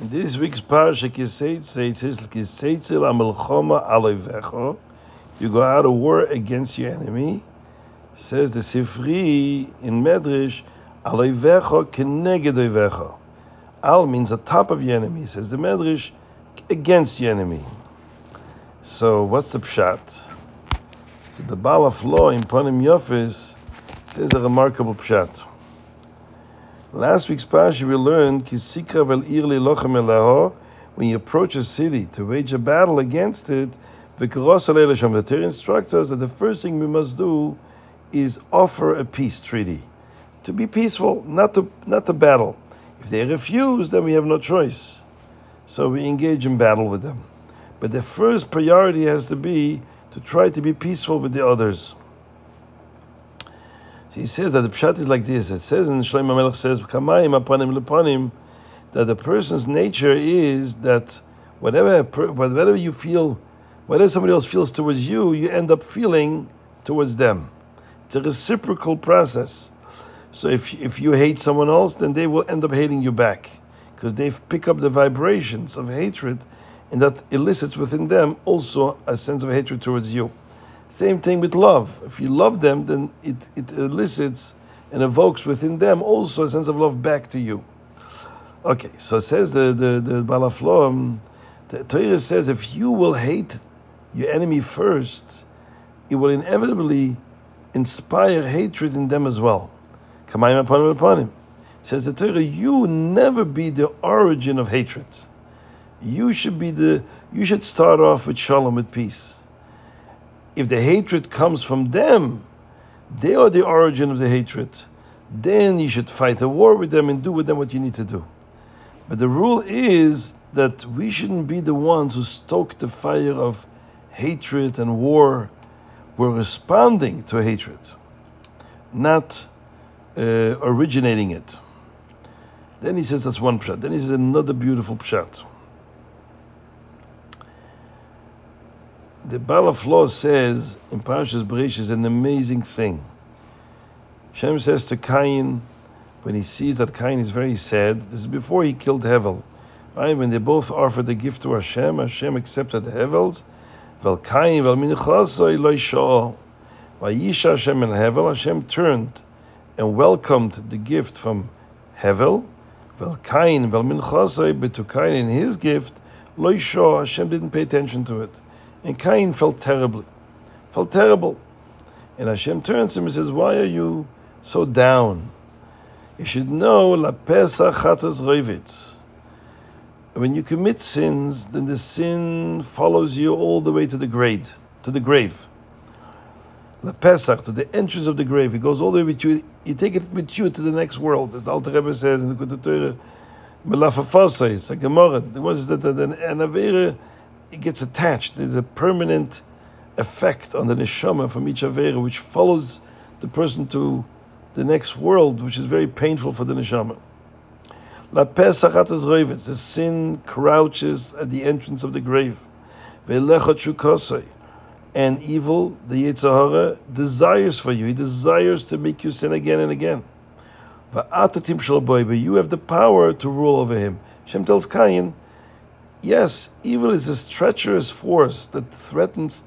In this week's parsha, Kiseitze, it says, Kiseitze la alevecho. You go out of war against your enemy. Says the Sifri in Medrash, alevecho keneged oivecho. Al means the top of your enemy. Says the Medrash, against your enemy. So what's the pshat? So the Baal Haflaah in Panim Yofis says a remarkable pshat. Last week's parsha we learned Kisikra lochem. When you approach a city to wage a battle against it, the Torah instructs us that the first thing we must do is offer a peace treaty, to be peaceful, not to not to battle. If they refuse, then we have no choice. So we engage in battle with them. But the first priority has to be to try to be peaceful with the others. He says that the pshat is like this. It says in Shlomo Melech says, "Kamayim apanim lepanim," that the person's nature is that whatever whatever you feel, whatever somebody else feels towards you, you end up feeling towards them. It's a reciprocal process. So if if you hate someone else, then they will end up hating you back because they pick up the vibrations of hatred, and that elicits within them also a sense of hatred towards you. Same thing with love. If you love them, then it, it elicits and evokes within them also a sense of love back to you. Okay, so says the the, the Baal Haflaah, the Torah says if you will hate your enemy first, it will inevitably inspire hatred in them as well. Kamayim upon him upon him. Says the Torah, you never be the origin of hatred. You should be the you should start off with shalom with peace if the hatred comes from them, they are the origin of the hatred, then you should fight a war with them and do with them what you need to do. But the rule is that we shouldn't be the ones who stoke the fire of hatred and war. We're responding to hatred, not uh, originating it. Then he says that's one pshat. Then he says another beautiful pshat. The Baal Haflaah says in Parashas Bereishis is an amazing thing. Shem says to Cain, when he sees that Cain is very sad, this is before he killed Hevel, right? When they both offered the gift to Hashem, Hashem accepted Hevel's. Vel Cain, vel minchasoi lo yishah. Vayisha Hashem and Hevel, Hashem turned and welcomed the gift from Hevel. Vel Cain, vel minchasoi, but to Cain in his gift, lo yishah, Hashem didn't pay attention to it. And Cain felt terribly, felt terrible. And Hashem turns to him and says, Why are you so down? You should know, La Pesach Chatas Roivitz. When you commit sins, then the sin follows you all the way to the grave, to the grave. La Pesach, to the entrance of the grave. It goes all the way with you. You take it with you to the next world. As Alter Rebbe says in the Kutat Torah, Melafafasa, it's a Gemara. The that an Avera it gets attached. There's a permanent effect on the neshama from each avera, which follows the person to the next world, which is very painful for the neshama. La pesachat is The sin crouches at the entrance of the grave. And evil, the Yetzer Hara, desires for you. He desires to make you sin again and again. But you have the power to rule over him. Shem tells Cain, yes, evil is a treacherous force that threatens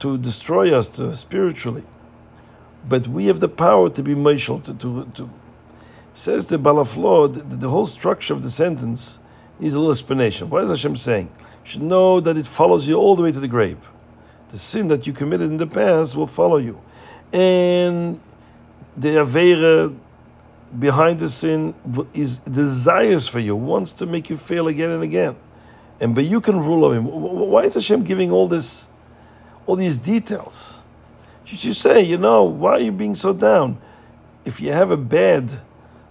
to destroy us to, spiritually. But we have the power to be mashal, to, to, to says the Baal Haflaah, the, the whole structure of the sentence needs a little explanation. What is Hashem saying? You should know that it follows you all the way to the grave. The sin that you committed in the past will follow you. And the Avera behind the sin is desires for you, wants to make you fail again and again and but you can rule over him. Why is Hashem giving all this, all these details? Should you say, you know, why are you being so down? If you have a bad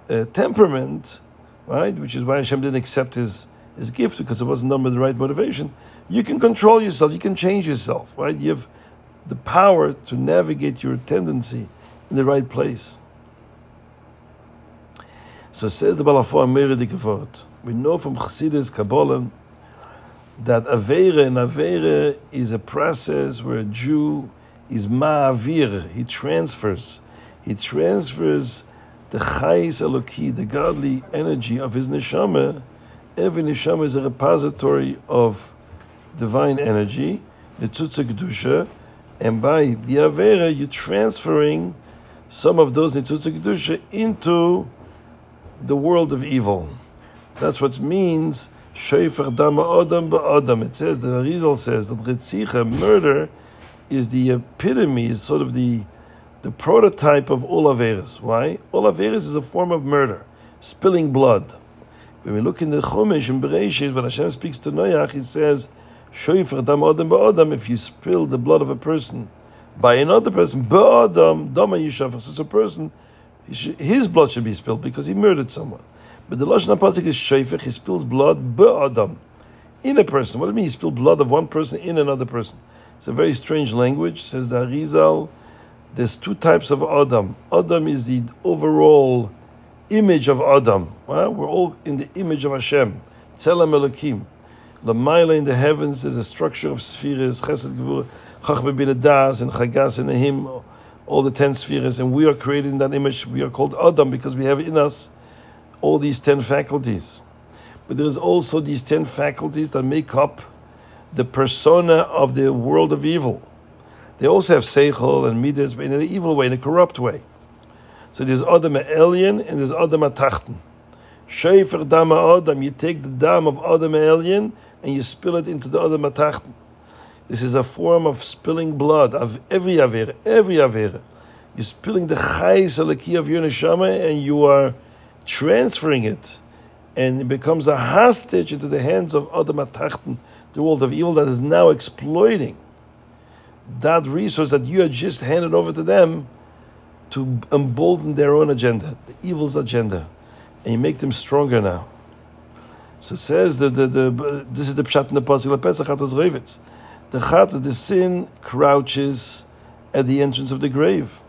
uh, temperament, right, which is why Hashem didn't accept his his gift because it wasn't done with the right motivation, you can control yourself. You can change yourself, right? You have the power to navigate your tendency in the right place. So says the Balafo Ameri We know from Chassidus Kabbalah that Avera and Avera is a process where a Jew is ma'avir, he transfers. He transfers the chayis eloki, the godly energy of his neshama, Every neshama is a repository of divine energy, the nitzutza kedusha, and by the avera you're transferring some of those nitzutza kedusha into the world of evil. That's what means. Shofar dama adam ba'adam. It says the Arizal says that Ritzicha, murder, is the epitome, is sort of the the prototype of all averas. Why? All averas is a form of murder, spilling blood. When we look in the Chumash in Bereshit, when Hashem speaks to Noach, He says, "Shoifer dam adam ba'adam." If you spill the blood of a person by another person, ba'adam dama yishafar. So it's a person, his blood should be spilled because he murdered someone. But the lashon pasuk is shoifer. He spills blood ba'adam in a person. What do you mean? He spilled blood of one person in another person. It's a very strange language. Says the Arizal there's two types of Adam. Adam is the overall image of Adam. Well, we're all in the image of Hashem. Tzelem Elokim. Lamaila in the heavens is a structure of spheres, Chesed Gvur, Chachbe Das, and Chagas and Nahim, all the ten spheres, and we are created in that image. We are called Adam because we have in us all these ten faculties. But there is also these ten faculties that make up the persona of the world of evil. They also have seichel and midas, but in an evil way, in a corrupt way. So there's Adam elyon and there's Adam tachten. Sheifer dama Adam, you take the dam of Adam elyon and you spill it into the Adam tachten. This is a form of spilling blood of every avera, every avera. You're spilling the chayis alaki of your neshama and you are transferring it, and it becomes a hostage into the hands of Adam tachten, the world of evil that is now exploiting that resource that you had just handed over to them to embolden their own agenda, the evil's agenda, and you make them stronger now. So it says that the, the, this is the pshat in the pasuk Pesach Revitz. The chat, the sin, crouches at the entrance of the grave,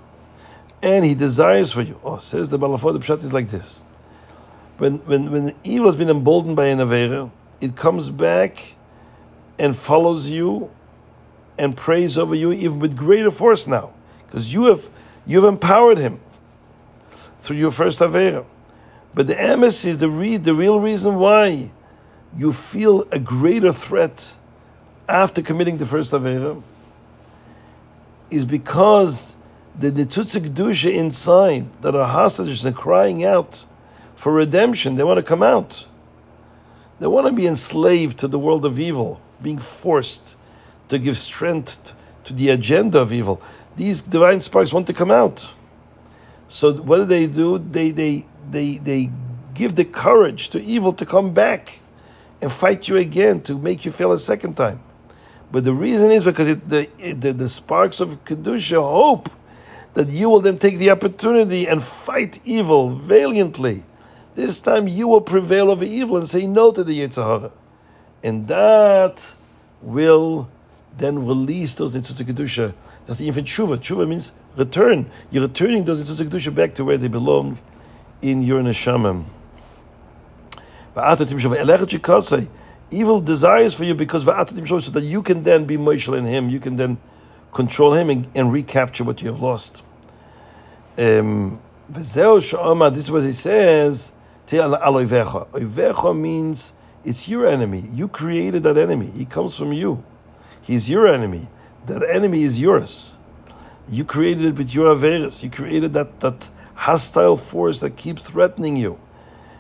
and he desires for you. Oh, says the Baal Haflaah. The pshat is like this: when when when evil has been emboldened by an avera, it comes back and follows you and preys over you even with greater force now, because you have you've empowered him through your first avera. But the emes is the re- the real reason why you feel a greater threat after committing the first avera is because the nitzutz kedusha inside that are hostages and crying out for redemption, they want to come out. They want to be enslaved to the world of evil, being forced to give strength to the agenda of evil. These divine sparks want to come out. So what do they do? They they they they give the courage to evil to come back and fight you again to make you fail a second time. But the reason is because it, the, it, the the sparks of kedusha hope that you will then take the opportunity and fight evil valiantly. This time you will prevail over evil and say no to the Yetzer Hara. And that will then release those nitzutz kedusha. That's the infant tshuva. Tshuva means return. You're returning those nitzutz kedusha back to where they belong in your neshama. Evil desires for you because so that you can then be moishel in him. You can then control him and, and recapture what you have lost. Um, this is what he says. Oivecha means it's your enemy. You created that enemy. He comes from you. He's your enemy. That enemy is yours. You created it with your Averis. You created that, that hostile force that keeps threatening you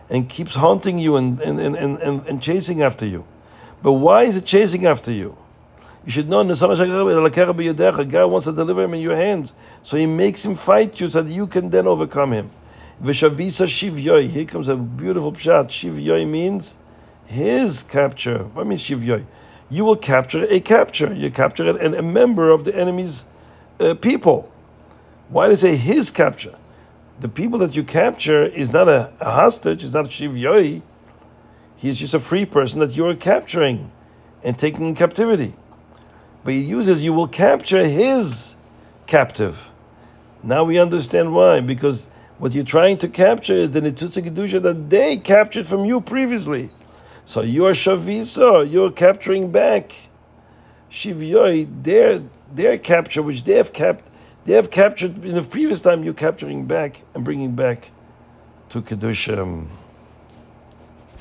and keeps haunting you and, and, and, and, and chasing after you. But why is it chasing after you? You should know God wants to deliver him in your hands. So he makes him fight you so that you can then overcome him. Here comes a beautiful pshat. Shivyoy means his capture. What means shivyoy? you will capture a capture. You capture a, a member of the enemy's uh, people. Why do they say his capture? The people that you capture is not a, a hostage, is not shivyoi. He's just a free person that you are capturing and taking in captivity. But he uses you will capture his captive. Now we understand why. Because what you're trying to capture is the Nitzutza Kedusha that they captured from you previously. So you're Shavisa, you're capturing back Shivyoy, their their capture, which they have kept, they have captured in the previous time. You're capturing back and bringing back to Kedusha.